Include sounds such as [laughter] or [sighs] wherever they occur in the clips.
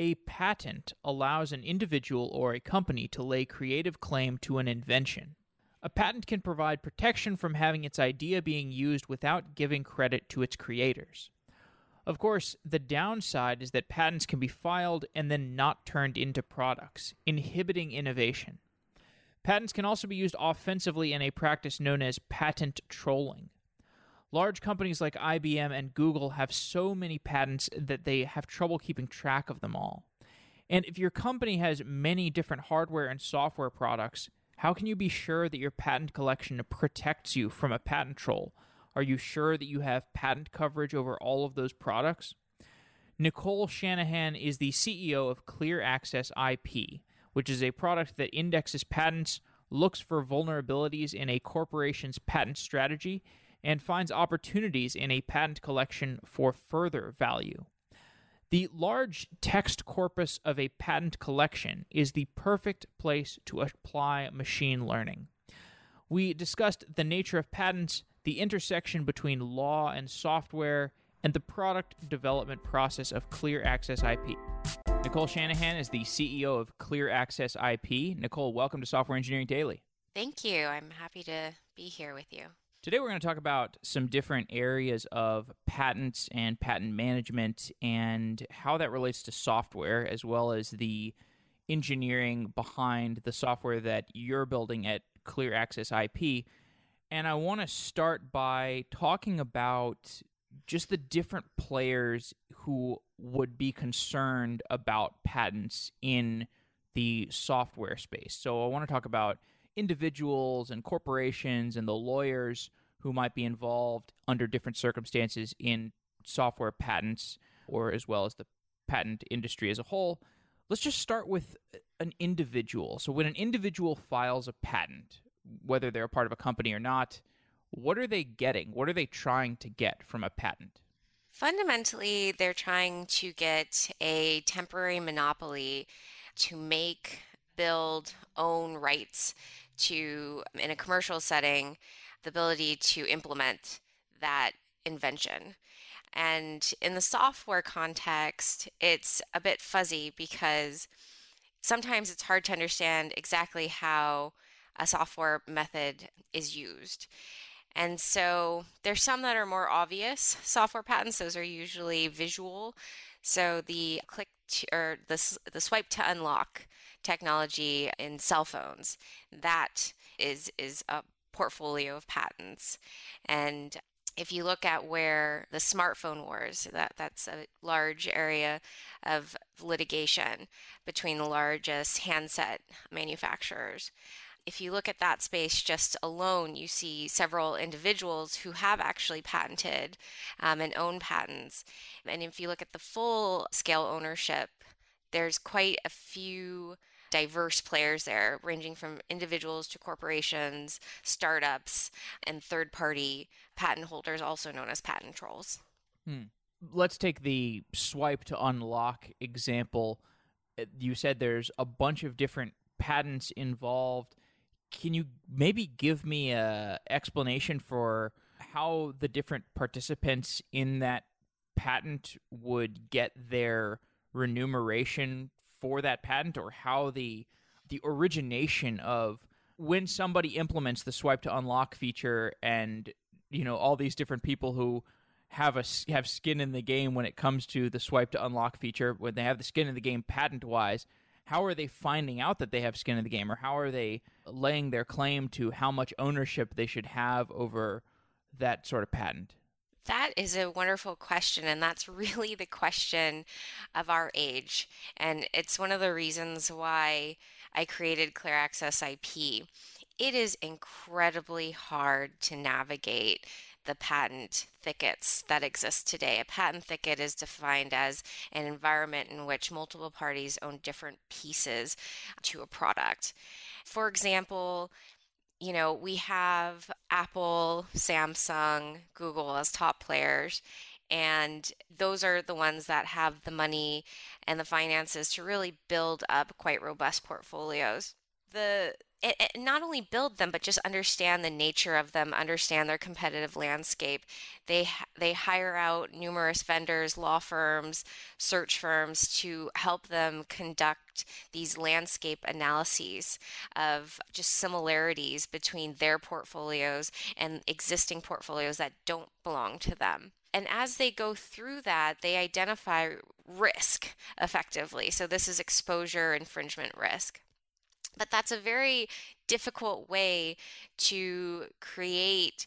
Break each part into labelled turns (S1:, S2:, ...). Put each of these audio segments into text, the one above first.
S1: A patent allows an individual or a company to lay creative claim to an invention. A patent can provide protection from having its idea being used without giving credit to its creators. Of course, the downside is that patents can be filed and then not turned into products, inhibiting innovation. Patents can also be used offensively in a practice known as patent trolling. Large companies like IBM and Google have so many patents that they have trouble keeping track of them all. And if your company has many different hardware and software products, how can you be sure that your patent collection protects you from a patent troll? Are you sure that you have patent coverage over all of those products? Nicole Shanahan is the CEO of Clear Access IP, which is a product that indexes patents, looks for vulnerabilities in a corporation's patent strategy, and finds opportunities in a patent collection for further value. The large text corpus of a patent collection is the perfect place to apply machine learning. We discussed the nature of patents, the intersection between law and software, and the product development process of Clear Access IP. Nicole Shanahan is the CEO of Clear Access IP. Nicole, welcome to Software Engineering Daily.
S2: Thank you. I'm happy to be here with you.
S1: Today, we're going to talk about some different areas of patents and patent management and how that relates to software, as well as the engineering behind the software that you're building at Clear Access IP. And I want to start by talking about just the different players who would be concerned about patents in the software space. So I want to talk about individuals and corporations and the lawyers who might be involved under different circumstances in software patents or as well as the patent industry as a whole. Let's just start with an individual. So when an individual files a patent, whether they're a part of a company or not, what are they getting? What are they trying to get from a patent?
S2: Fundamentally, they're trying to get a temporary monopoly to make, build, own rights to, in a commercial setting, the ability to implement that invention. And in the software context, it's a bit fuzzy because sometimes it's hard to understand exactly how a software method is used. And so there's some that are more obvious software patents. Those are usually visual. So the click to, or the, the swipe to unlock technology in cell phones, that is, is a portfolio of patents. And if you look at where the smartphone wars, that, that's a large area of litigation between the largest handset manufacturers if you look at that space just alone, you see several individuals who have actually patented um, and own patents. And if you look at the full scale ownership, there's quite a few diverse players there, ranging from individuals to corporations, startups, and third party patent holders, also known as patent trolls.
S1: Hmm. Let's take the swipe to unlock example. Uh, you said there's a bunch of different patents involved can you maybe give me a explanation for how the different participants in that patent would get their remuneration for that patent or how the the origination of when somebody implements the swipe to unlock feature and you know all these different people who have a have skin in the game when it comes to the swipe to unlock feature when they have the skin in the game patent wise how are they finding out that they have skin in the game or how are they laying their claim to how much ownership they should have over that sort of patent?
S2: That is a wonderful question, and that's [laughs] really the question of our age. And it's one of the reasons why I created Clear Access IP. It is incredibly hard to navigate the patent thickets that exist today. A patent thicket is defined as an environment in which multiple parties own different pieces to a product. For example, you know, we have Apple, Samsung, Google as top players, and those are the ones that have the money and the finances to really build up quite robust portfolios. The it, it not only build them but just understand the nature of them understand their competitive landscape they they hire out numerous vendors law firms search firms to help them conduct these landscape analyses of just similarities between their portfolios and existing portfolios that don't belong to them and as they go through that, they identify risk effectively. So, this is exposure infringement risk. But that's a very difficult way to create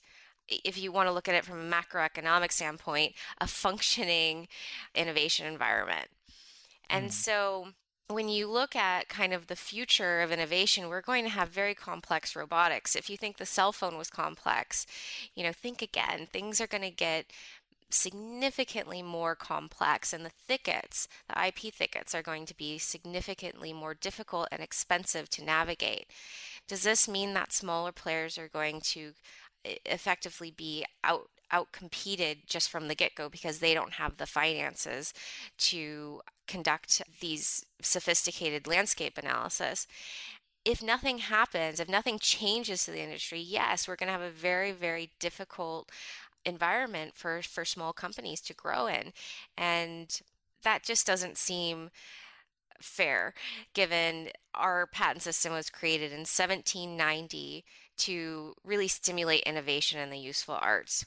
S2: if you want to look at it from a macroeconomic standpoint, a functioning innovation environment. And mm. so when you look at kind of the future of innovation, we're going to have very complex robotics. If you think the cell phone was complex, you know, think again. Things are going to get significantly more complex, and the thickets, the IP thickets, are going to be significantly more difficult and expensive to navigate. Does this mean that smaller players are going to effectively be out outcompeted just from the get-go because they don't have the finances to conduct these sophisticated landscape analysis if nothing happens, if nothing changes to the industry, yes, we're going to have a very, very difficult environment for for small companies to grow in and that just doesn't seem fair given our patent system was created in 1790 to really stimulate innovation in the useful arts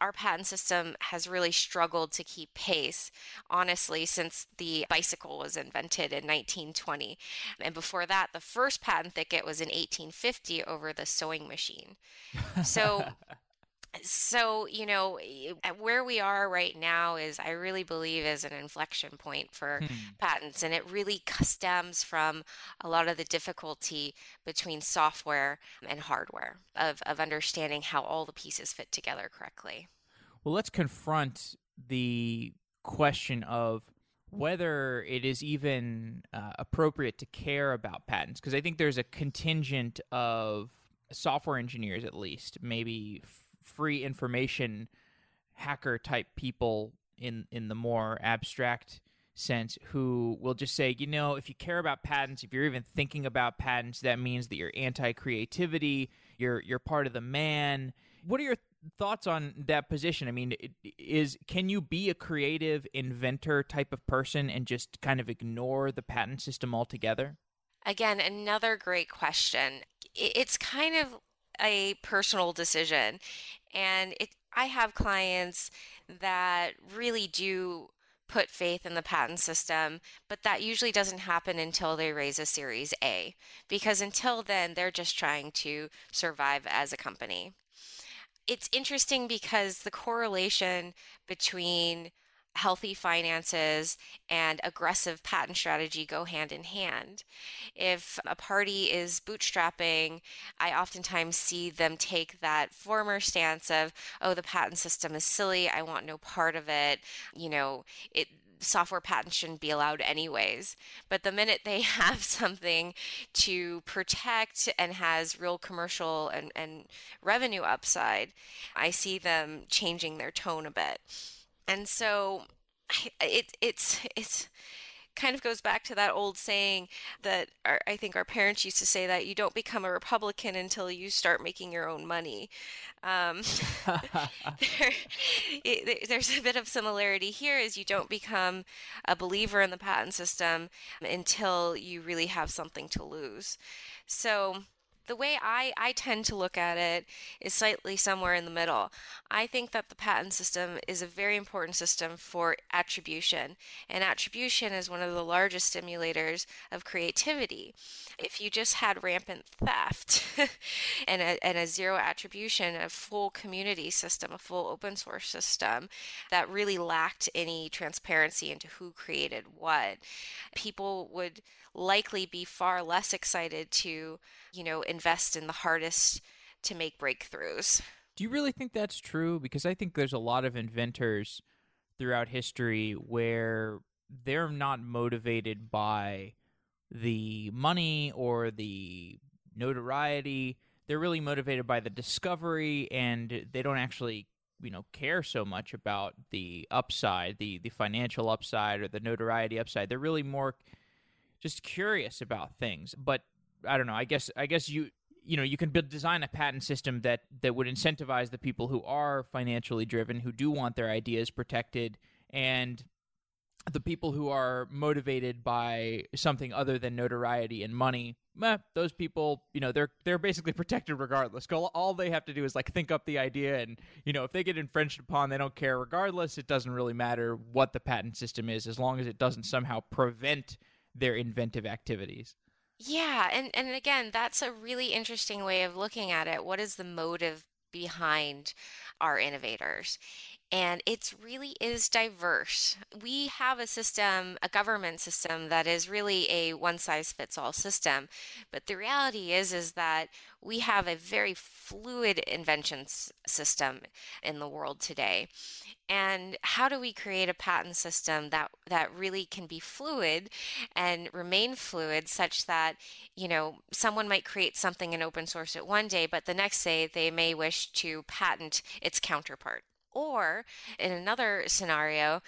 S2: our patent system has really struggled to keep pace, honestly, since the bicycle was invented in 1920. And before that, the first patent thicket was in 1850 over the sewing machine. So [laughs] so you know where we are right now is i really believe is an inflection point for hmm. patents and it really stems from a lot of the difficulty between software and hardware of, of understanding how all the pieces fit together correctly
S1: well let's confront the question of whether it is even uh, appropriate to care about patents because i think there's a contingent of software engineers at least maybe free information hacker type people in in the more abstract sense who will just say, you know, if you care about patents, if you're even thinking about patents, that means that you're anti-creativity, you're you're part of the man. What are your thoughts on that position? I mean, is can you be a creative inventor type of person and just kind of ignore the patent system altogether?
S2: Again, another great question. It's kind of a personal decision. And it, I have clients that really do put faith in the patent system, but that usually doesn't happen until they raise a Series A, because until then, they're just trying to survive as a company. It's interesting because the correlation between healthy finances and aggressive patent strategy go hand in hand. If a party is bootstrapping, I oftentimes see them take that former stance of, oh, the patent system is silly, I want no part of it, you know, it software patents shouldn't be allowed anyways. But the minute they [laughs] have something to protect and has real commercial and, and revenue upside, I see them changing their tone a bit. And so it it's it's kind of goes back to that old saying that our, I think our parents used to say that you don't become a Republican until you start making your own money. Um, [laughs] [laughs] there, it, there's a bit of similarity here is you don't become a believer in the patent system until you really have something to lose. So the way I, I tend to look at it is slightly somewhere in the middle. I think that the patent system is a very important system for attribution, and attribution is one of the largest stimulators of creativity. If you just had rampant theft [laughs] and, a, and a zero attribution, a full community system, a full open source system that really lacked any transparency into who created what, people would likely be far less excited to, you know, invest in the hardest to make breakthroughs.
S1: Do you really think that's true? Because I think there's a lot of inventors throughout history where they're not motivated by the money or the notoriety. They're really motivated by the discovery and they don't actually you know care so much about the upside the the financial upside or the notoriety upside they're really more just curious about things. But I don't know. I guess I guess you you know you can build, design a patent system that that would incentivize the people who are financially driven who do want their ideas protected and the people who are motivated by something other than notoriety and money meh, those people you know they're they're basically protected regardless all they have to do is like think up the idea and you know if they get infringed upon they don't care regardless it doesn't really matter what the patent system is as long as it doesn't somehow prevent their inventive activities
S2: yeah, and and again, that's a really interesting way of looking at it. What is the motive behind our innovators? And it really is diverse. We have a system, a government system that is really a one size fits all system. But the reality is is that we have a very fluid invention system in the world today and how do we create a patent system that that really can be fluid and remain fluid such that you know someone might create something in open source at one day but the next day they may wish to patent its counterpart or in another scenario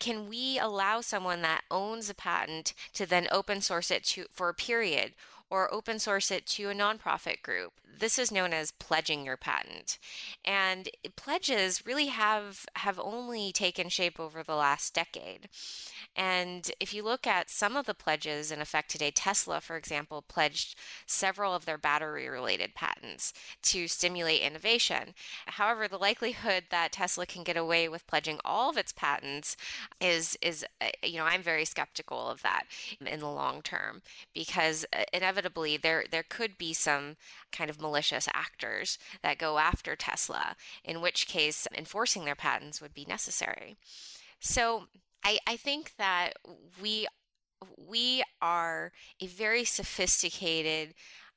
S2: can we allow someone that owns a patent to then open source it to for a period or open source it to a nonprofit group. This is known as pledging your patent. And pledges really have have only taken shape over the last decade. And if you look at some of the pledges in effect today, Tesla, for example, pledged several of their battery related patents to stimulate innovation. However, the likelihood that Tesla can get away with pledging all of its patents is is uh, you know, I'm very skeptical of that in the long term because uh, inevitably inevitably there there could be some kind of malicious actors that go after Tesla, in which case enforcing their patents would be necessary. So I, I think that we we are a very sophisticated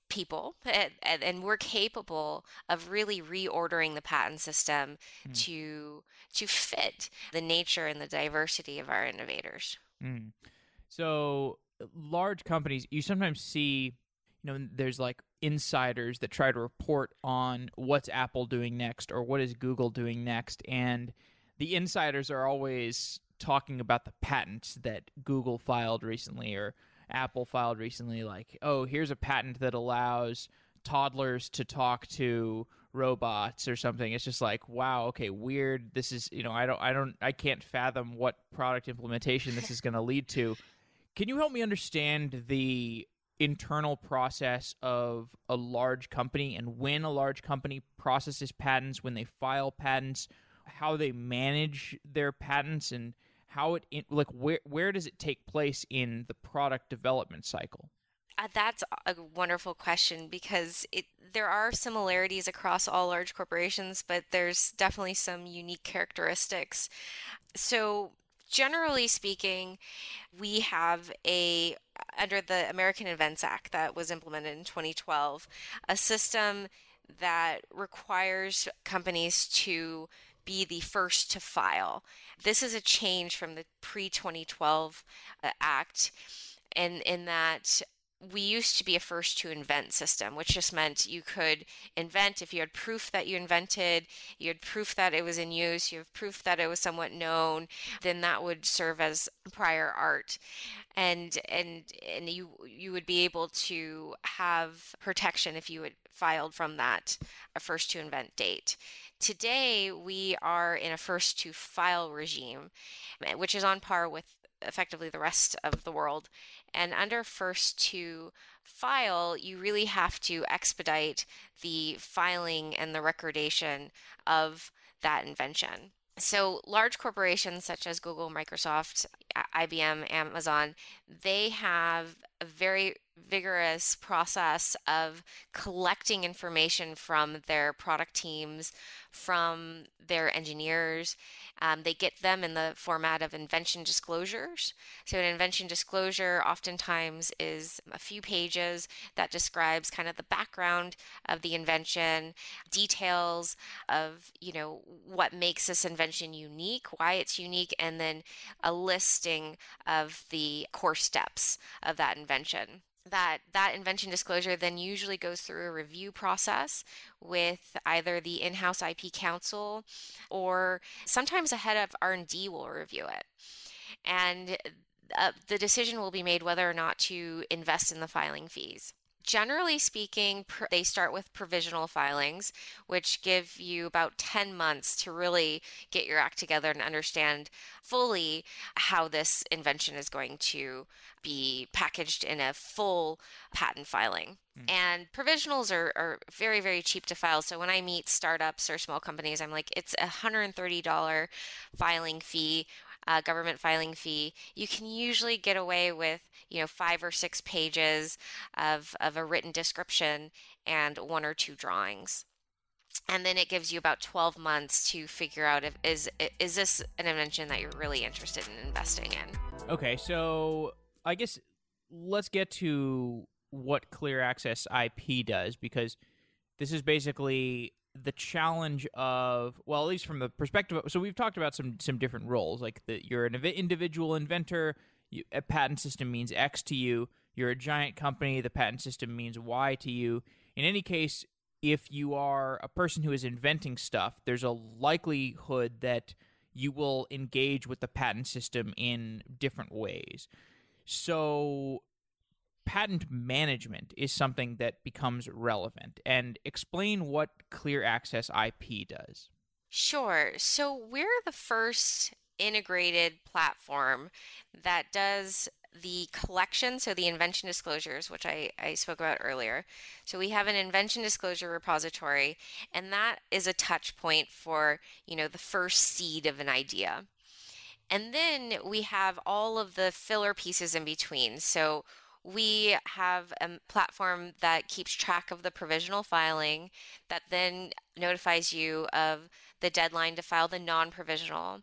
S2: people and, and, we're capable of really reordering the patent system mm. to to fit the nature and the diversity of our innovators.
S1: Mm. So large companies, you sometimes see, you know, there's like insiders that try to report on what's Apple doing next or what is Google doing next, and the insiders are always talking about the patents that Google filed recently or Apple filed recently. Like, oh, here's a patent that allows toddlers to talk to robots or something. It's just like wow okay weird. This is you know i don't i don't i can't fathom what product implementation this is going to lead to. Can you help me understand the internal process of a large company and when a large company processes patents, when they file patents, how they manage their patents, and how it like where where does it take place in the product development cycle?
S2: Uh, that's a wonderful question because it there are similarities across all large corporations, but there's definitely some unique characteristics. So generally speaking, we have a under the America Invents Act that was implemented in 2012, a system that requires companies to be the first to file. This is a change from the pre 2012 uh, act, and in that we used to be a first to invent system, which just meant you could invent if you had proof that you invented, you had proof that it was in use, you have proof that it was somewhat known, then that would serve as prior art. And and and you you would be able to have protection if you had filed from that a first to invent date. Today we are in a first to file regime, eh, which is on par with effectively the rest of the world. And under first to file, you really have to expedite the filing and the recordation of that invention. So, large corporations such as Google, Microsoft, IBM, Amazon, they have a very vigorous process of collecting information from their product teams, from their engineers. Um, they get them in the format of invention disclosures. So, an invention disclosure oftentimes is a few pages that describes kind of the background of the invention, details of, you know, what makes this invention unique, why it's unique, and then a listing of the core steps of that invention that that invention disclosure then usually goes through a review process with either the in-house IP counsel or sometimes a head of R&D will review it. And uh, the decision will be made whether or not to invest in the filing fees. Generally speaking, pr- they start with provisional filings, which give you about 10 months to really get your act together and understand fully how this invention is going to be packaged in a full patent filing. Mm. And provisionals are, are very, very cheap to file. So when I meet startups or small companies, I'm like, it's a $130 filing fee uh, government filing fee, you can usually get away with you know five or six pages of, of a written description and one or two drawings. And then it gives you about 12 months to figure out if is is this an invention that you're really interested in investing in?
S1: Okay so i guess let's get to what clear access ip does because this is basically the challenge of well at least from the perspective of, so we've talked about some some different roles like that you're an individual inventor you, a patent system means x to you you're a giant company the patent system means y to you. In any case if you are a person who is inventing stuff there's a likelihood that you will engage with the patent system in different ways. So patent management is something that becomes relevant and explain what clear access IP does.
S2: Sure. So we're the first integrated platform that does the collection, so the invention disclosures, which I, I spoke about earlier. So we have an invention disclosure repository, and that is a touch point for, you know, the first seed of an idea. And then we have all of the filler pieces in between. So we have a platform that keeps track of the provisional filing that then notifies you of the deadline to file the non-provisional.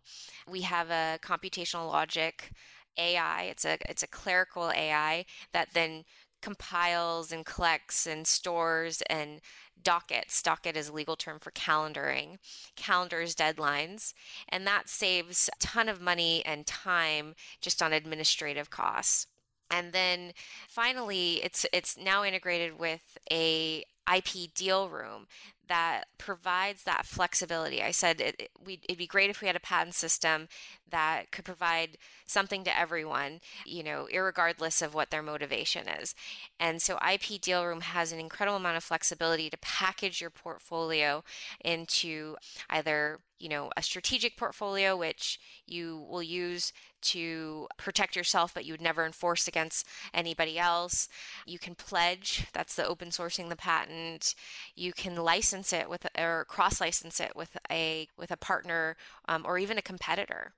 S2: We have a computational logic AI. It's a it's a clerical AI that then compiles and collects and stores and dockets. Docket is a legal term for calendaring, calendars deadlines, and that saves a ton of money and time just on administrative costs. And then finally, it's it's now integrated with a IP deal room that provides that flexibility. I said it, it, it'd be great if we had a patent system that could provide something to everyone, you know, regardless of what their motivation is. And so IP Deal Room has an incredible amount of flexibility to package your portfolio into either you know a strategic portfolio which you will use to protect yourself but you would never enforce against anybody else you can pledge that's the open sourcing the patent you can license it with or cross license it with a with a partner um, or even a competitor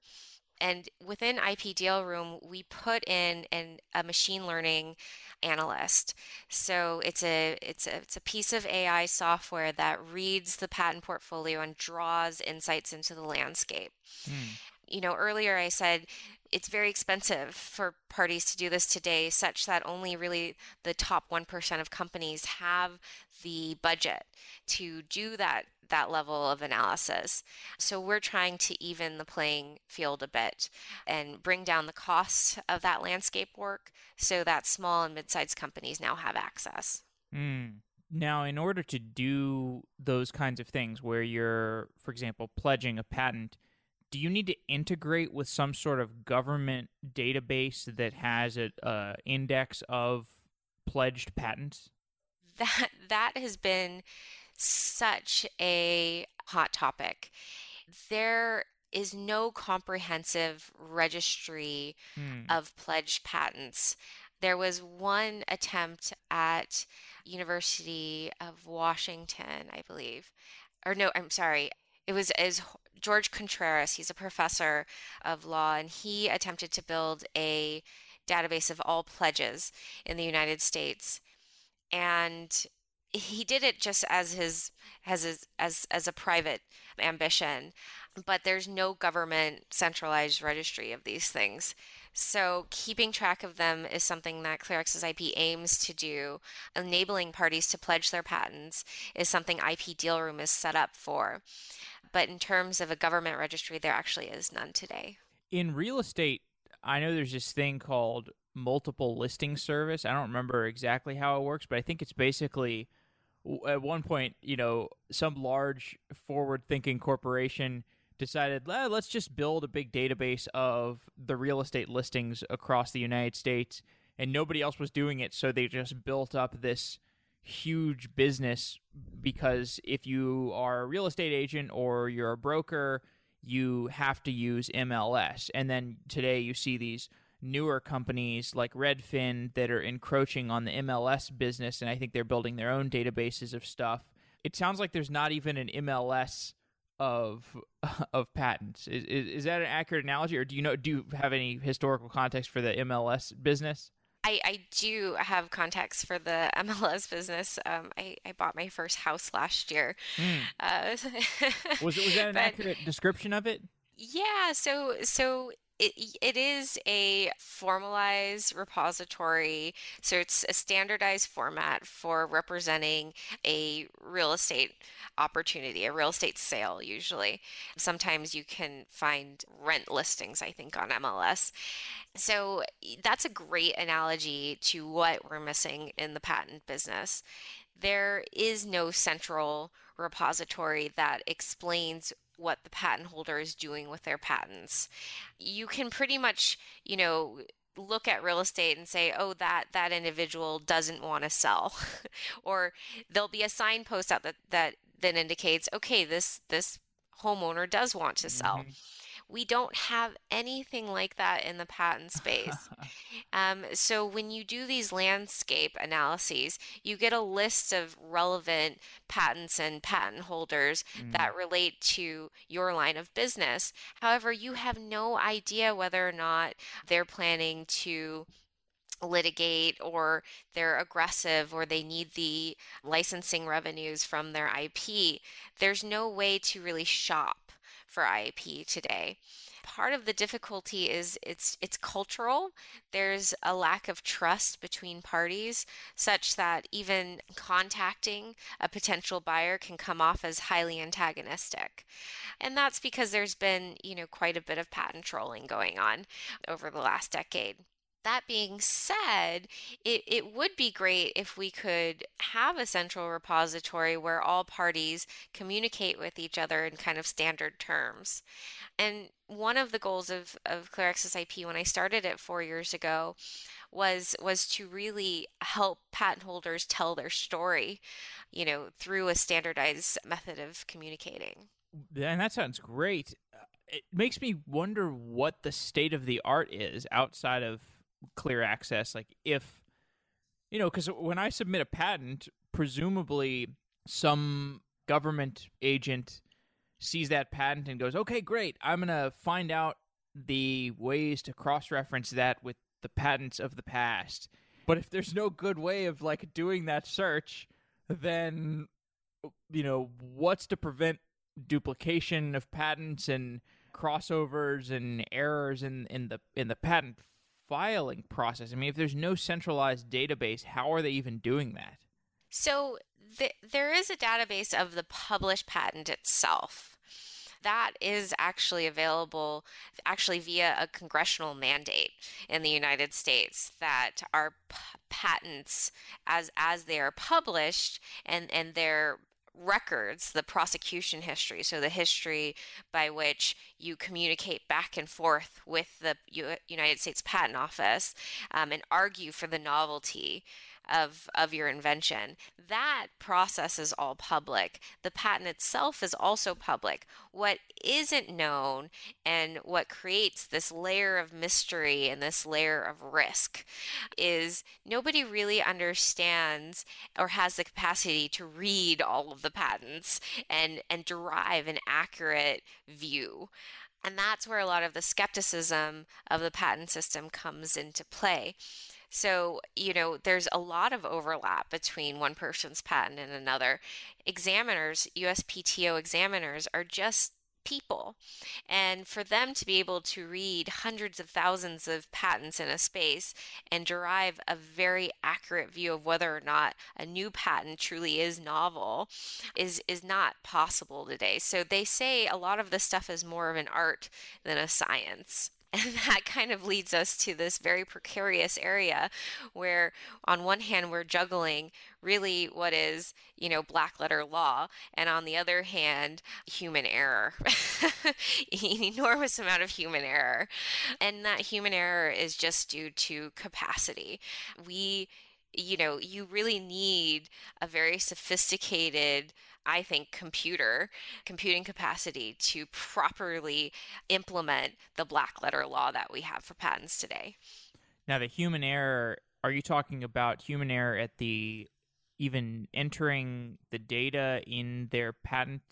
S2: and within IP Deal Room, we put in an, a machine learning analyst. So it's a it's a it's a piece of AI software that reads the patent portfolio and draws insights into the landscape. Mm. You know, earlier I said it's very expensive for parties to do this today, such that only really the top 1% of companies have the budget to do that that level of analysis. So we're trying to even the playing field a bit and bring down the cost of that landscape work so that small and mid-sized companies now have access.
S1: Mm. Now, in order to do those kinds of things where you're, for example, pledging a patent, do you need to integrate with some sort of government database that has an uh, index of pledged patents?
S2: That that has been such a hot topic. There is no comprehensive registry hmm. of pledged patents. There was one attempt at University of Washington, I believe. Or no, I'm sorry. It was as George Contreras, he's a professor of law, and he attempted to build a database of all pledges in the United States. And he did it just as his as his, as as a private ambition but there's no government centralized registry of these things. So keeping track of them is something that clearaccess ip aims to do. Enabling parties to pledge their patents is something ip deal room is set up for but in terms of a government registry, there actually is none today.
S1: In real estate, I know there's this thing called multiple listing service. I don't remember exactly how it works, but I think it's basically at one point, you know, some large forward thinking corporation decided, let's just build a big database of the real estate listings across the United States and nobody else was doing it, so they just built up this huge business because if you are a real estate agent or you're a broker, you have to use MLS. And then today you see these newer companies like Redfin that are encroaching on the MLS business, and I think they're building their own databases of stuff. It sounds like there's not even an MLS of [laughs] of patents. Is, is, that an accurate analogy, or do you know? Do you have any historical context for the MLS business?
S2: I, I do have context for the [laughs] MLS business. Um, I, I bought my first house last year. Mm.
S1: Uh, [laughs] was was that an but, accurate description of it?
S2: Yeah. So so it, it is a formalized repository. So it's a standardized format for representing a real estate opportunity, a real estate sale, usually. Sometimes you can find rent listings, I think, on MLS. So that's a great analogy to what we're missing in the patent business. There is no central repository that explains what the patent holder is doing with their patents. You can pretty much, you know, look at real estate and say, "Oh, that that individual doesn't want to sell," [laughs] or there'll be a signpost out that that that indicates, "Okay, this this homeowner does want to sell." Mm-hmm. We don't have anything like that in the patent space. [laughs] um, so when you do these landscape analyses, you get a list of relevant patents and patent holders mm. that relate to your line of business. However, you have no idea whether or not they're planning to litigate or they're aggressive or they need the licensing revenues from their IP. There's no way to really shop for IP today. Part of the difficulty is it's it's cultural. There's a lack of trust between parties such that even contacting a potential buyer can come off as highly antagonistic. And that's because there's been, you know, quite a bit of patent trolling going on over the last decade that being said, it, it would be great if we could have a central repository where all parties communicate with each other in kind of standard terms. And one of the goals of, of Clear IP when I started it four years ago was was to really help patent holders tell their story, you know, through a standardized method of communicating.
S1: And that sounds great. Uh, it makes me wonder what the state of the art is outside of clear access like if you know because when i submit a patent presumably some government agent sees that patent and goes okay great i'm going to find out the ways to cross reference that with the patents of the past. But if there's no good way of like doing that search then you know what's to prevent duplication of patents and crossovers and errors in in the in the patent filing process? I mean, if there's no centralized database, how are they even doing that?
S2: So th- there is a database of the published patent itself. That is actually available actually via a congressional mandate in the United States that our p- patents as as they are published and and they're records, the prosecution history, so the history by which you communicate back and forth with the U- United States Patent Office um, and argue for the novelty of, of your invention. That process is all public. The patent itself is also public. What isn't known and what creates this layer of mystery and this layer of risk is nobody really understands or has the capacity to read all of the patents and, and derive an accurate view. And that's where a lot of the skepticism of the patent system comes into play. So, you know, there's a lot of overlap between one person's patent and another. Examiners, USPTO examiners, are just people. And for them to be able to read hundreds of thousands of patents in a space and derive a very accurate view of whether or not a new patent truly is novel is is not possible today. So they say a lot of this stuff is more of an art than a science. [laughs] And that kind of leads us to this very precarious area where, on one hand, we're juggling really what is, you know, black letter law, and on the other hand, human error, [laughs] an enormous amount of human error. And that human error is just due to capacity. We you know, you really need a very sophisticated, I think, computer, computing capacity to properly implement the black letter law that we have for patents today.
S1: Now, the human error, are you talking about human error at the even entering the data in their patent,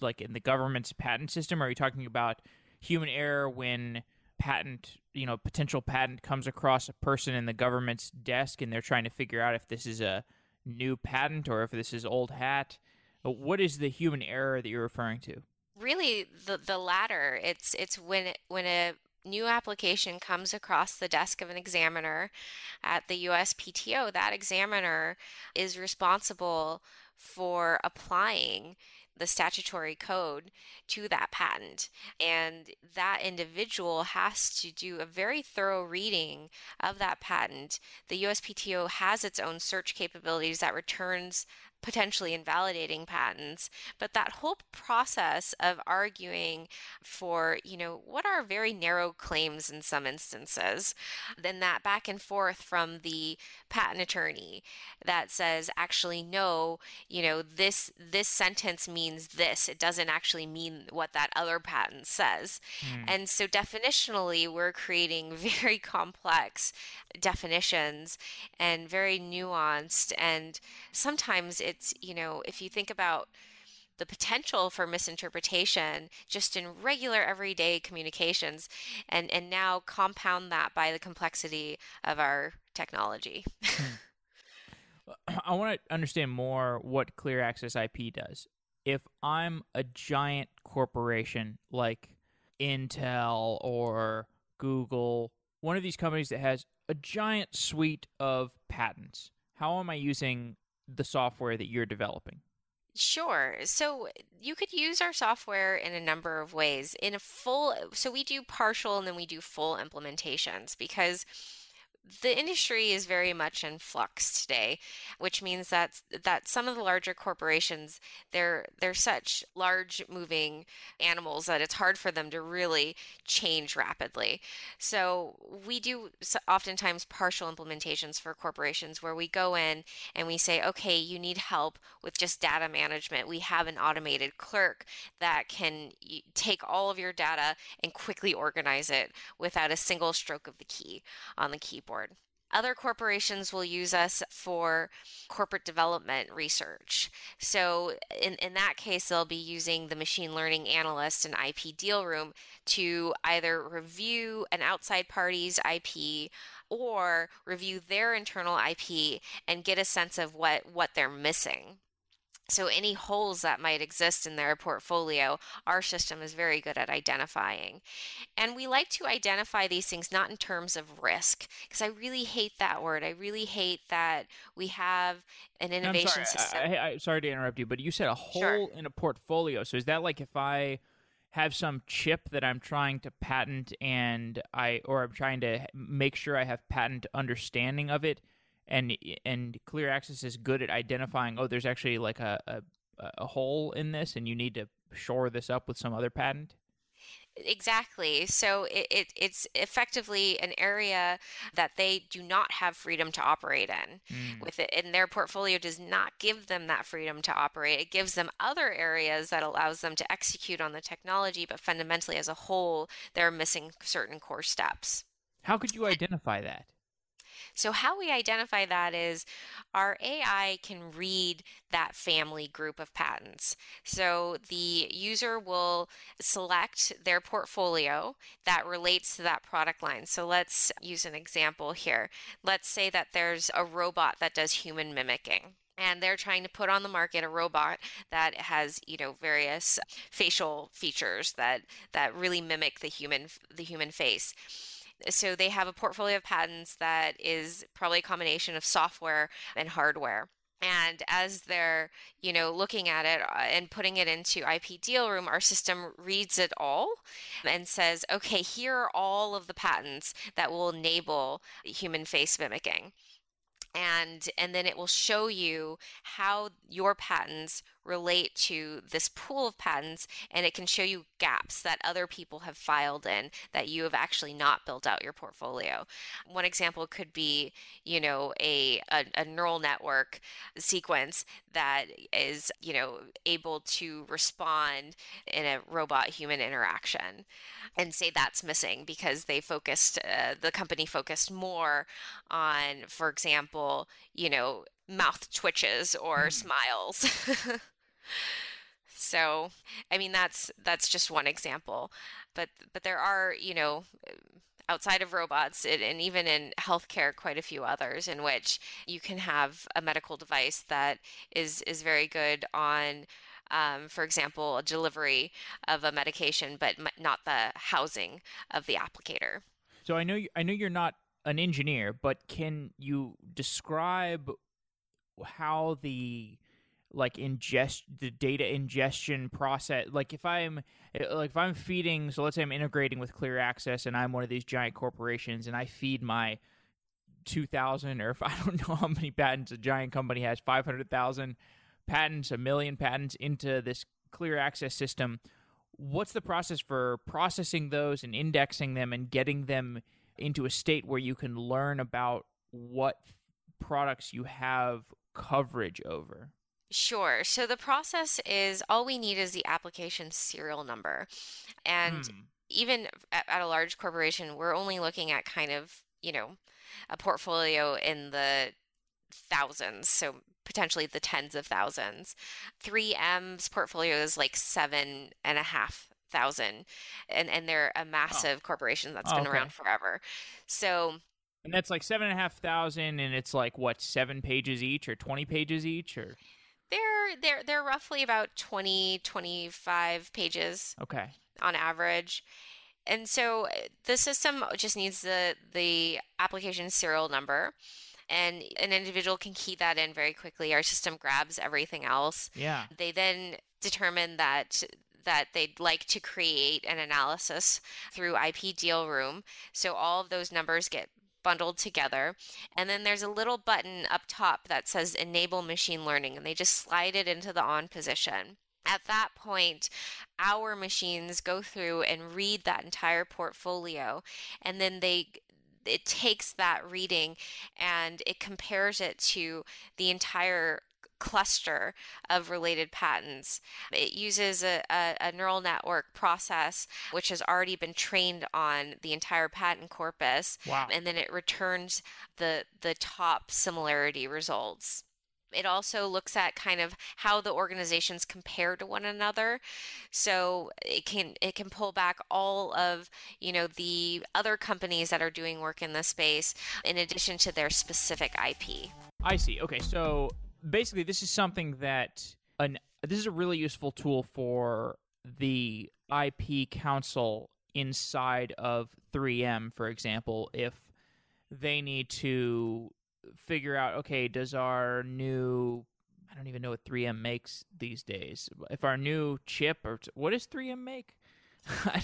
S1: like in the government's patent system? Or are you talking about human error when patent, you know, potential patent comes across a person in the government's desk and they're trying to figure out if this is a new patent or if this is old hat. Uh, what is the human error that you're referring to?
S2: Really, the the latter. It's it's when when a new application comes across the desk of an examiner at the USPTO, that examiner is responsible for applying the statutory code to that patent. And that individual has to do a very thorough reading of that patent. The USPTO has its own search capabilities that returns potentially invalidating patents. But that whole process of arguing for, you know, what are very narrow claims in some instances, then that back and forth from the patent attorney that says, actually, no, you know, this this sentence means this. It doesn't actually mean what that other patent says. Mm. And so definitionally, we're creating [laughs] very complex definitions and very nuanced and sometimes it's you know if you think about the potential for misinterpretation just in regular everyday communications and and now compound that by the complexity of our technology hmm. [laughs] [clears throat]
S1: i want to understand more what clear access ip does if i'm a giant corporation like intel or google one of these companies that has a giant suite of patents. How am I using the software that you're developing?
S2: Sure. So you could use our software in a number of ways. In a full, so we do partial and then we do full implementations because the industry is very much in flux today, which means that that some of the larger corporations they're they're such large moving animals that it's hard for them to really change rapidly. So we do oftentimes partial implementations for corporations where we go in and we say, okay, you need help with just data management. We have an automated clerk that can take all of your data and quickly organize it without a single stroke of the key on the keyboard. Other corporations will use us for corporate development research. So, in, in that case, they'll be using the machine learning analyst and IP deal room to either review an outside party's IP or review their internal IP and get a sense of what, what they're missing. So, any holes that might exist in their portfolio, our system is very good at identifying. And we like to identify these things not in terms of risk, because I really hate that word. I really hate that we have an innovation
S1: sorry,
S2: system.
S1: I, I, sorry to interrupt you, but you said a hole sure. in a portfolio. So, is that like if I have some chip that I'm trying to patent and I, or I'm trying to make sure I have patent understanding of it? And and clear access is good at identifying oh there's actually like a, a, a hole in this and you need to shore this up with some other patent
S2: Exactly. So it, it, it's effectively an area that they do not have freedom to operate in mm. with it and their portfolio does not give them that freedom to operate. It gives them other areas that allows them to execute on the technology, but fundamentally as a whole, they're missing certain core steps.
S1: How could you identify that?
S2: So, how we identify that is our AI can read that family group of patents. So, the user will select their portfolio that relates to that product line. So, let's use an example here. Let's say that there's a robot that does human mimicking and they're trying to put on the market a robot that has you know various facial features that that really mimic the human the human face so they have a portfolio of patents that is probably a combination of software and hardware. And as they're, you know, looking at it uh, and putting it into IP deal room, our system reads it all and says, okay, here are all of the patents that will enable human face mimicking and and then it will show you how your patents relate to this pool of patents and it can show you gaps that other people have filed in that you have actually not built out your portfolio one example could be you know a, a, a neural network sequence that is you know able to respond in a robot human interaction and say that's missing because they focused uh, the company focused more on for example you know mouth twitches or mm. smiles [laughs] so i mean that's that's just one example but but there are you know outside of robots and even in healthcare quite a few others in which you can have a medical device that is is very good on um, for example, a delivery of a medication, but not the housing of the applicator.
S1: So I know you, I know you're not an engineer, but can you describe how the like ingest the data ingestion process like if i'm like if i'm feeding so let's say i'm integrating with clear access and i'm one of these giant corporations and i feed my 2000 or if [laughs] i don't know how many patents a giant company has 500000 patents a million patents into this clear access system what's the process for processing those and indexing them and getting them into a state where you can learn about what products you have coverage over
S2: Sure. So the process is all we need is the application serial number. And hmm. even at, at, a large corporation, we're only looking at kind of, you know, a portfolio in the thousands. So potentially the tens of thousands. 3M's portfolio is like seven and a half thousand. And, and they're a oh. massive oh. corporation that's oh, been okay. around forever. So
S1: and that's like seven and a half thousand, and it's like what seven pages each, or twenty pages each, or
S2: they're they're they're roughly about 20 25 pages.
S1: Okay.
S2: On average. And so uh, the system just needs the the application serial number and an individual can key that in very quickly. Our system grabs everything else.
S1: Yeah.
S2: They then determine that that they'd like to create an analysis through IP deal room. So all of those numbers get bundled together. And then there's a little button up top that says enable machine learning, and they just slide it into the on position. At that point, our machines go through and read that entire portfolio, and then they it takes that reading and it compares it to the entire cluster of related patents. It uses a, a, a, neural network process which has already been trained on the entire patent corpus.
S1: Wow.
S2: And then it returns the the top similarity results. It also looks at kind of how the organizations compare to one another. So it can it can pull back all of, you know, the other companies that are doing work in this space in addition to their specific IP.
S1: I see. Okay, so basically this is something that an this is a really useful tool for the IP counsel inside of 3M, for example, if they need to figure out okay, does our new I don't even know what 3M makes these days. If our new chip or what does 3M make? [laughs]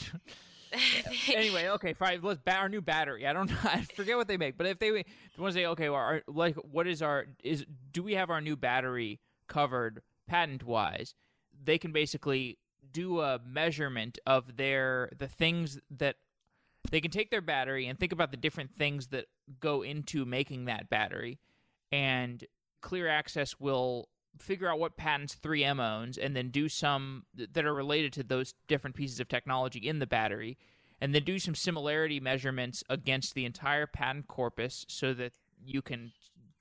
S1: [laughs] anyway, okay, fine. Let's bat our new battery. I don't know. [laughs] I forget what they make, but if they, they want to say, okay, well, our, like, what is our is do we have our new battery covered patent wise? They can basically do a measurement of their the things that they can take their battery and think about the different things that go into making that battery, and Clear Access will figure out what patents 3M owns and then do some that are related to those different pieces of technology in the battery and then do some similarity measurements against the entire patent corpus so that you can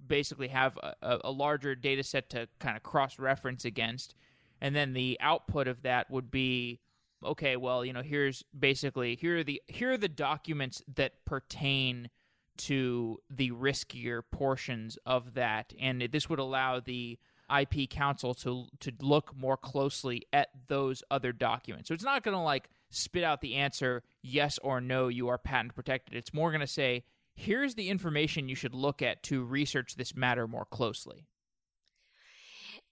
S1: basically have a, a larger data set to kind of cross reference against. And then the output of that would be okay well you know here's basically here are the here are the documents that pertain to the riskier portions of that and this would allow the IP counsel to to look more closely at those other documents. So it's not going to like spit out the answer yes or no you are patent protected. It's more going to say here's the information you should look at to research this matter more closely.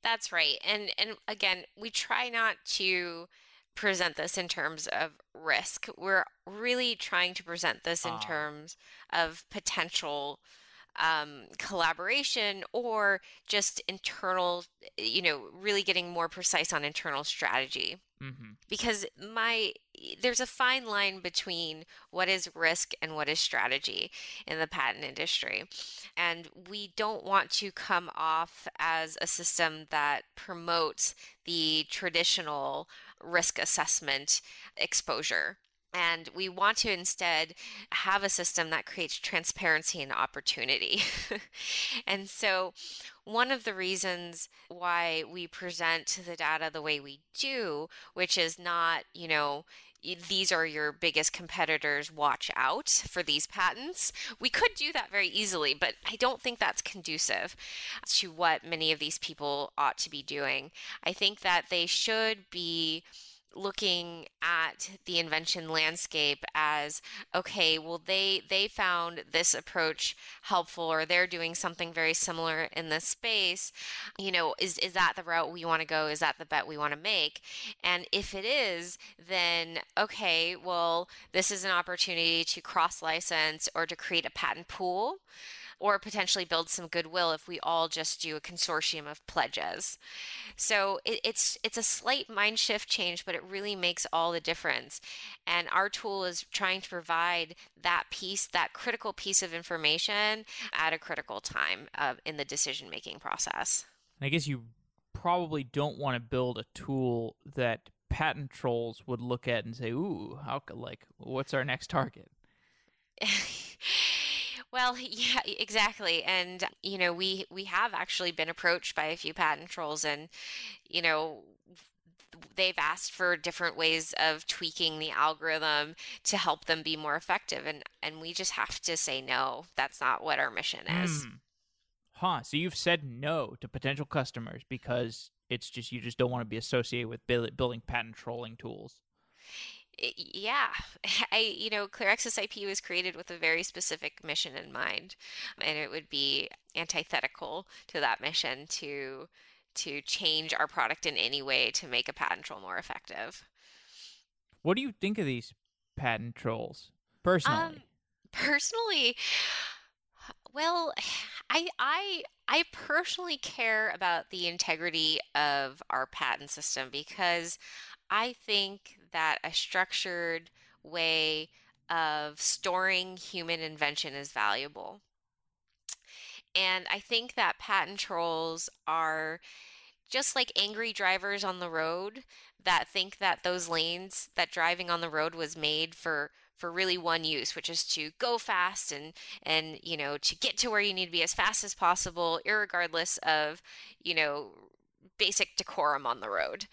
S2: That's right. And and again, we try not to present this in terms of risk. We're really trying to present this in
S1: Ah.
S2: terms of potential um, collaboration or just internal, you know, really getting more precise on internal strategy.
S1: hmm
S2: Because my there's a fine line between what is risk and what is strategy in the patent industry. And we don't want to come off as a system that promotes the traditional risk assessment exposure. And we want to instead have a system that creates transparency and opportunity. [laughs] and so, one of the reasons why we present the data the way we do, which is not, you know, these are your biggest competitors, watch out for these patents. We could do that very easily, but I don't think that's conducive to what many of these people ought to be doing. I think that they should be looking at the invention landscape as okay well they they found this approach helpful or they're doing something very similar in this space. You know is is that the route we want to go? Is that the bet we want to make? And if it is then okay well this is an opportunity to cross license or to create a patent pool or potentially build some goodwill if we all just do a consortium of pledges. So it, it's it's a slight mind shift change, but it really makes all the difference. And our tool is trying to provide that piece, that critical piece of information at a critical time uh, in the decision making process.
S1: I guess you probably don't want to build a tool that patent trolls would look at and say, "Ooh, how like what's our next target?" [laughs]
S2: Well, [laughs] yeah, exactly. And you know, we we have actually been approached by a few patent trolls and you know, they've asked for different ways of tweaking the algorithm to help them be more effective and and we just have to say no. That's not what our mission is.
S1: Hmm. Huh. So you've said no to potential customers because it's just you just don't want to be associated with buil- building patent trolling tools.
S2: Yeah, [laughs] I you know, ClearAccess IP was created with a very specific mission in mind, and it would be antithetical to that mission to to change our product in any way to make a patent troll more effective.
S1: What do you think of these patent trolls personally?
S2: Um, [laughs] personally, well, [sighs] I I I personally care about the integrity of our patent system because I think that a structured way of storing human invention is valuable. And I think that patent trolls are just like angry drivers on the road that think that those lanes that driving on the road was made for for really one use which is to go fast and and you know to get to where you need to be as fast as possible irregardless of you know basic decorum on the road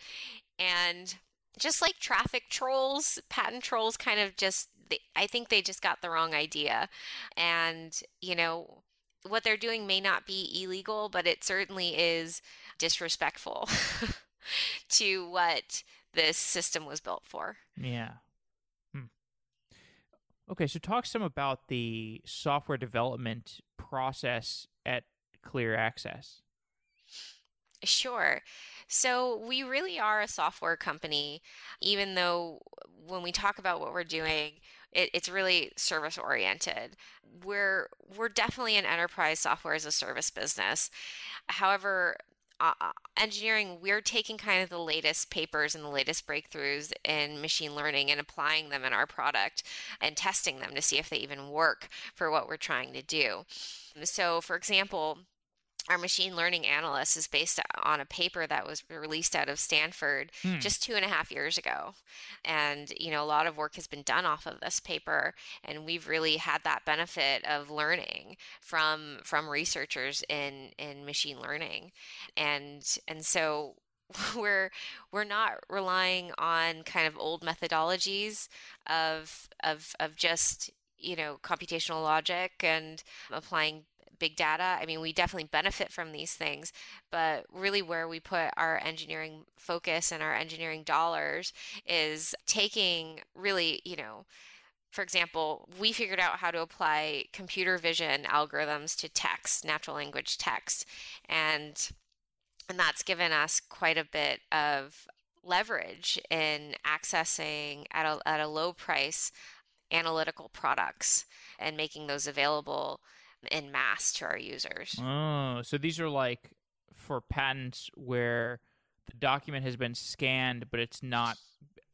S2: and just like traffic trolls patent trolls kind of just they, i think they just got the wrong idea and you know what they're doing may not be illegal but it certainly is disrespectful [laughs] to what this system was built for.
S1: yeah. Hmm. Okay, so talk some about the software development process at Clear Access.
S2: Sure. So we really are a software company, even though when we talk about what we're doing, it, it's really service oriented. We're we're definitely an enterprise software as a service business. However, uh, uh, engineering, we're taking kind of the latest papers and the latest breakthroughs in machine learning and applying them in our product and testing them to see if they even work for what we're trying to do. So, for example, our machine learning analyst is based on a paper that was released out of Stanford
S1: Hmm.
S2: just two and a half years ago. And, you know, a lot of work has been done off of this paper, and we've really had that benefit of learning from from researchers in in machine learning. And and so [laughs] we're we're not relying on kind of old methodologies of of of just, you know, computational logic and applying big data. I mean, we definitely benefit from these things, but really where we put our engineering focus and our engineering dollars is taking really, you know, for example, we figured out how to apply computer vision algorithms to text, natural language text. And And that's given us quite a bit of leverage in accessing at a, at a low price analytical products and making those available in mass to our users.
S1: Oh, so these are like for patents where the document has been scanned, but it's not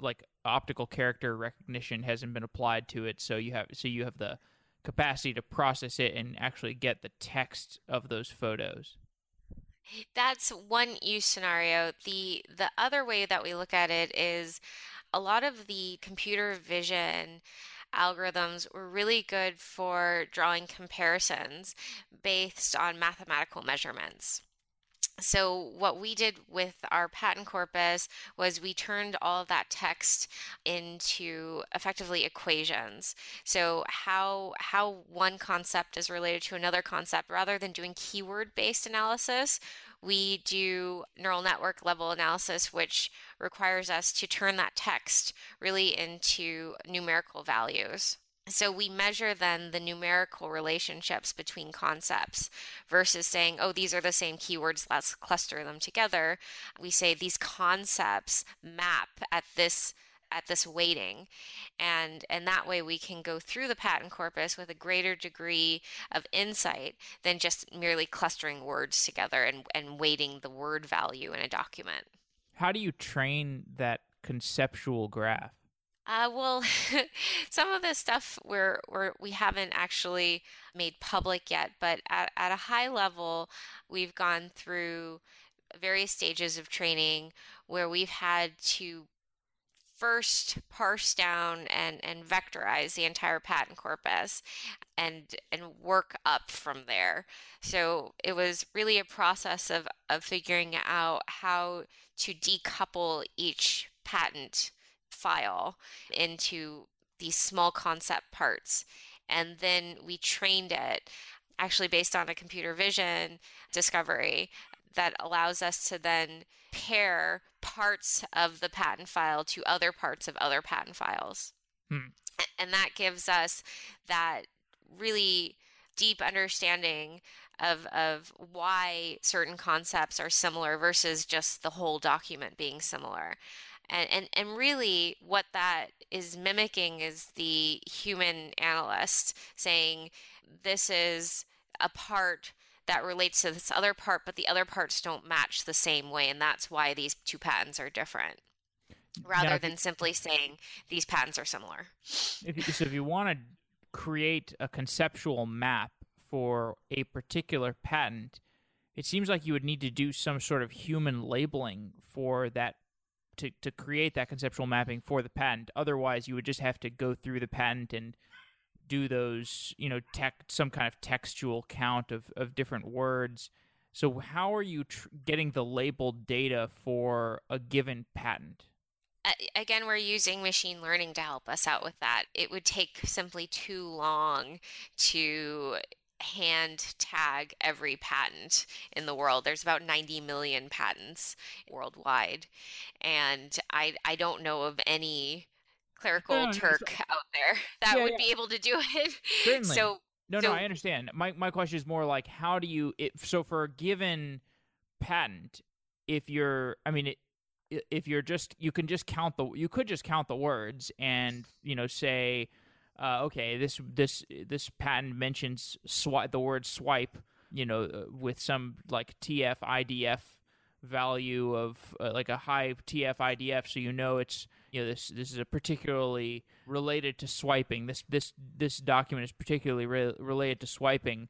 S1: like optical character recognition hasn't been applied to it. So you have so you have the capacity to process it and actually get the text of those photos.
S2: That's one use scenario. The the other way that we look at it is a lot of the computer vision algorithms were really good for drawing comparisons based on mathematical measurements. So, what we did with our patent corpus was we turned all of that text into effectively equations. So, how how one concept is related to another concept rather than doing keyword based analysis, we do neural network level analysis, which requires us to turn that text really into numerical values. So we measure then the numerical relationships between concepts versus saying, oh, these are the same keywords, let's cluster them together. We say these concepts map at this at this weighting and and that way we can go through the patent corpus with a greater degree of insight than just merely clustering words together and, and weighting the word value in a document
S1: how do you train that conceptual graph?
S2: Uh, well, [laughs] some of the stuff we're, we're, we haven't actually made public yet, but at, at a high level, we've gone through various stages of training where we've had to first parse down and, and vectorize the entire patent corpus and and work up from there. So it was really a process of, of figuring out how to decouple each patent file into these small concept parts. And then we trained it actually based on a computer vision discovery that allows us to then pair parts of the patent file to other parts of other patent files. Hmm. And that gives us that really deep understanding of, of why certain concepts are similar versus just the whole document being similar. And, and, and really, what that is mimicking is the human analyst saying, This is a part that relates to this other part, but the other parts don't match the same way. And that's why these two patents are different rather now, than simply saying these patents are similar.
S1: If you, so if you want to create a conceptual map for a particular patent, it seems like you would need to do some sort of human labeling for that to, to create that conceptual mapping for the patent. Otherwise, you would just have to go through the patent and do those, you know, tech some kind of textual count of, of different words. So, how are you tr- getting the labeled data for a given patent?
S2: Again, we're using machine learning to help us out with that. It would take simply too long to hand tag every patent in the world. There's about 90 million patents worldwide. And I, I don't know of any clerical no, Turk out there [laughs] that yeah, would yeah. be able to do it. [laughs]
S1: Certainly. So no, so, no, I understand. My my question is more like how do you it, so for a given patent, if you're, I mean, it, if you're just you can just count the you could just count the words and you know say uh, okay, this this this patent mentions swipe the word swipe, you know, uh, with some like TF IDF value of uh, like a high TF IDF, so you know it's you know this this is a particularly related to swiping. This this this document is particularly re- related to swiping.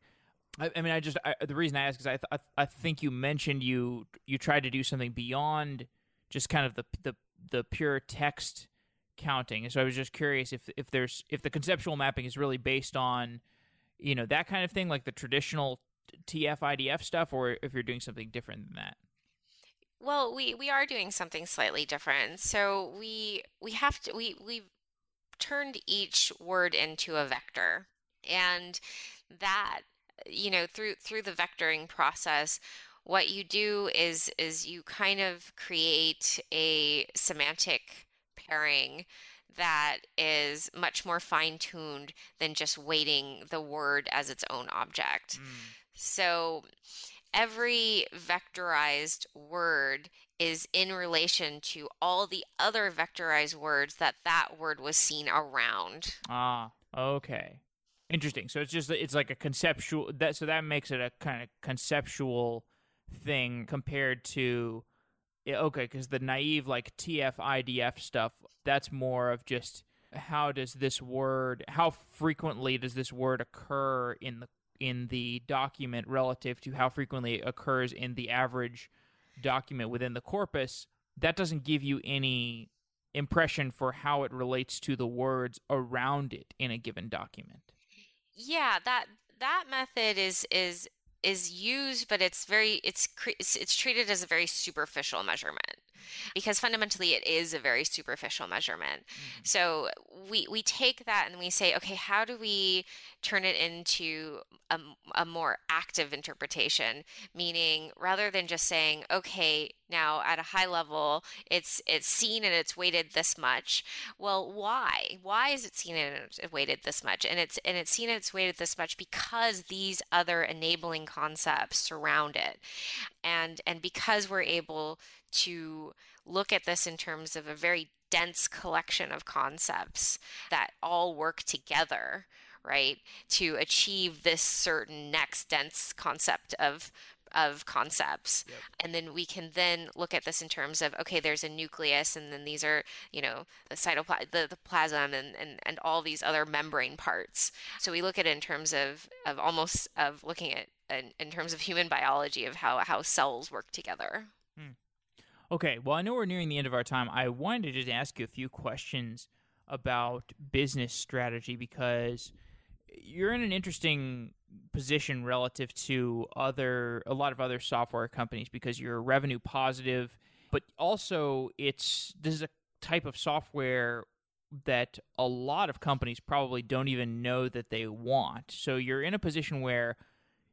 S1: I, I mean, I just I, the reason I ask is I, th- I I think you mentioned you you tried to do something beyond just kind of the the the pure text counting. And so I was just curious if if there's if the conceptual mapping is really based on you know that kind of thing, like the traditional TF IDF stuff, or if you're doing something different than that.
S2: Well, we we are doing something slightly different. So we we have to we we've turned each word into a vector, and that you know through through the vectoring process what you do is is you kind of create a semantic pairing that is much more fine tuned than just weighting the word as its own object. Mm. So every vectorized word is in relation to all the other vectorized words that that word was seen around.
S1: Ah, okay. Interesting. So it's just it's like a conceptual that so that makes it a kind of conceptual thing compared to okay, because the naive like TF IDF stuff that's more of just how does this word how frequently does this word occur in the in the document relative to how frequently it occurs in the average document within the corpus that doesn't give you any impression for how it relates to the words around it in a given document.
S2: Yeah that that method is is is used but it's very it's it's treated as a very superficial measurement because fundamentally it is a very superficial measurement. Mm-hmm. So we we take that and we say, okay, how do we turn it into a, a more active interpretation? Meaning, rather than just saying, okay, now at a high level, it's it's seen and it's weighted this much. Well, why? Why is it seen and it's weighted this much? And it's and it's seen and it's weighted this much because these other enabling concepts surround it, and and because we're able to look at this in terms of a very dense collection of concepts that all work together, right, to achieve this certain next dense concept of of concepts yep. and then we can then look at this in terms of okay there's a nucleus and then these are you know the cytoplasm the, the plasm and, and and all these other membrane parts so we look at it in terms of of almost of looking at in, in terms of human biology of how how cells work together.
S1: Okay, well, I know we're nearing the end of our time. I wanted to just ask you a few questions about business strategy because you're in an interesting position relative to other a lot of other software companies because you're revenue positive, but also it's this is a type of software that a lot of companies probably don't even know that they want. So you're in a position where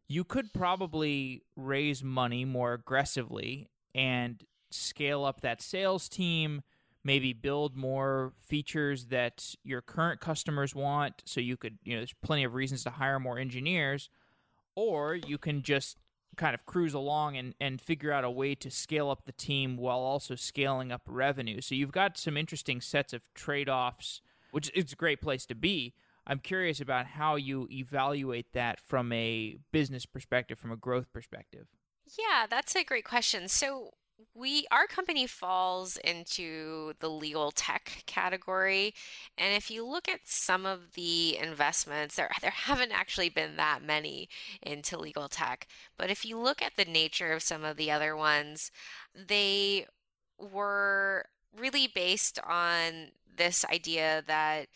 S1: you could probably raise money more aggressively and scale up that sales team, maybe build more features that your current customers want so you could, you know, there's plenty of reasons to hire more engineers, or you can just kind of cruise along and, and figure out a way to scale up the team while also scaling up revenue. So you've got some interesting sets of trade offs, which is a great place to be. I'm curious about how you evaluate that from a business perspective, from a growth perspective.
S2: Yeah, that's a great question. So we our company falls into the legal tech category and if you look at some of the investments there there haven't actually been that many into legal tech but if you look at the nature of some of the other ones they were really based on this idea that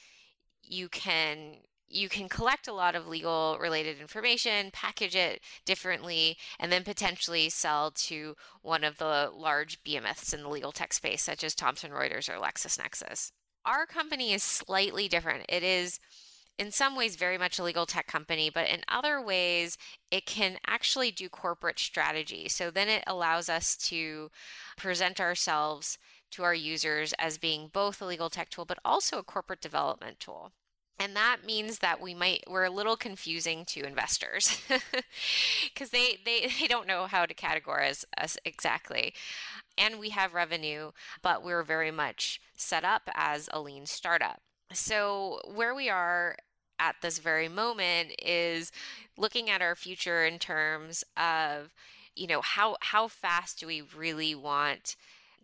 S2: you can you can collect a lot of legal related information, package it differently, and then potentially sell to one of the large behemoths in the legal tech space, such as Thomson Reuters or LexisNexis. Our company is slightly different. It is in some ways very much a legal tech company, but in other ways, it can actually do corporate strategy. So then it allows us to present ourselves to our users as being both a legal tech tool, but also a corporate development tool. And that means that we might we're a little confusing to investors [laughs] because they, they they don't know how to categorize us exactly. And we have revenue, but we're very much set up as a lean startup. So where we are at this very moment is looking at our future in terms of you know how how fast do we really want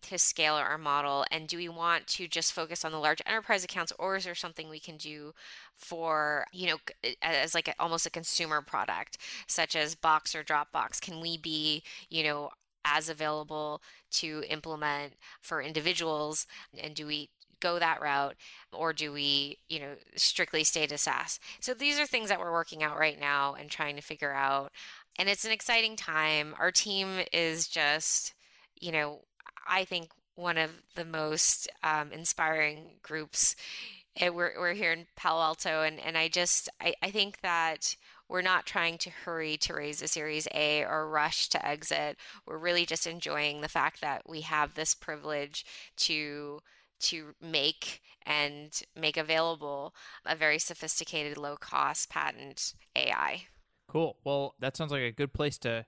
S2: to scale our model and do we want to just focus on the large enterprise accounts or is there something we can do for you know as like a, almost a consumer product such as box or dropbox? Can we be you know as available to implement for individuals and do we go that route or do we you know strictly stay to saas? So these are things that we're working out right now and trying to figure out and it's an exciting time. Our team is just you know I think, one of the most um, inspiring groups. Eh, we're, we're here in Palo Alto, and, and I just I, I think that we're not trying to hurry to raise a Series A or rush to exit. We're really just enjoying the fact that we have this privilege to to make and make available a very sophisticated, low cost patent AI.
S1: Cool. Well, that sounds like a good place to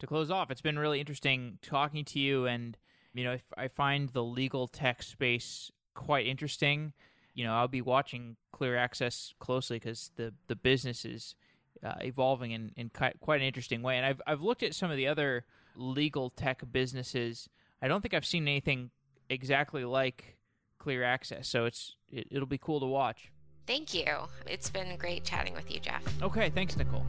S1: to close off, it's been really interesting talking to you, and you know, I find the legal tech space quite interesting. You know, I'll be watching Clear Access closely because the the business is uh, evolving in, in quite an interesting way. And I've I've looked at some of the other legal tech businesses. I don't think I've seen anything exactly like Clear Access, so it's it, it'll be cool to watch.
S2: Thank you. It's been great chatting with you, Jeff.
S1: Okay, thanks, Nicole.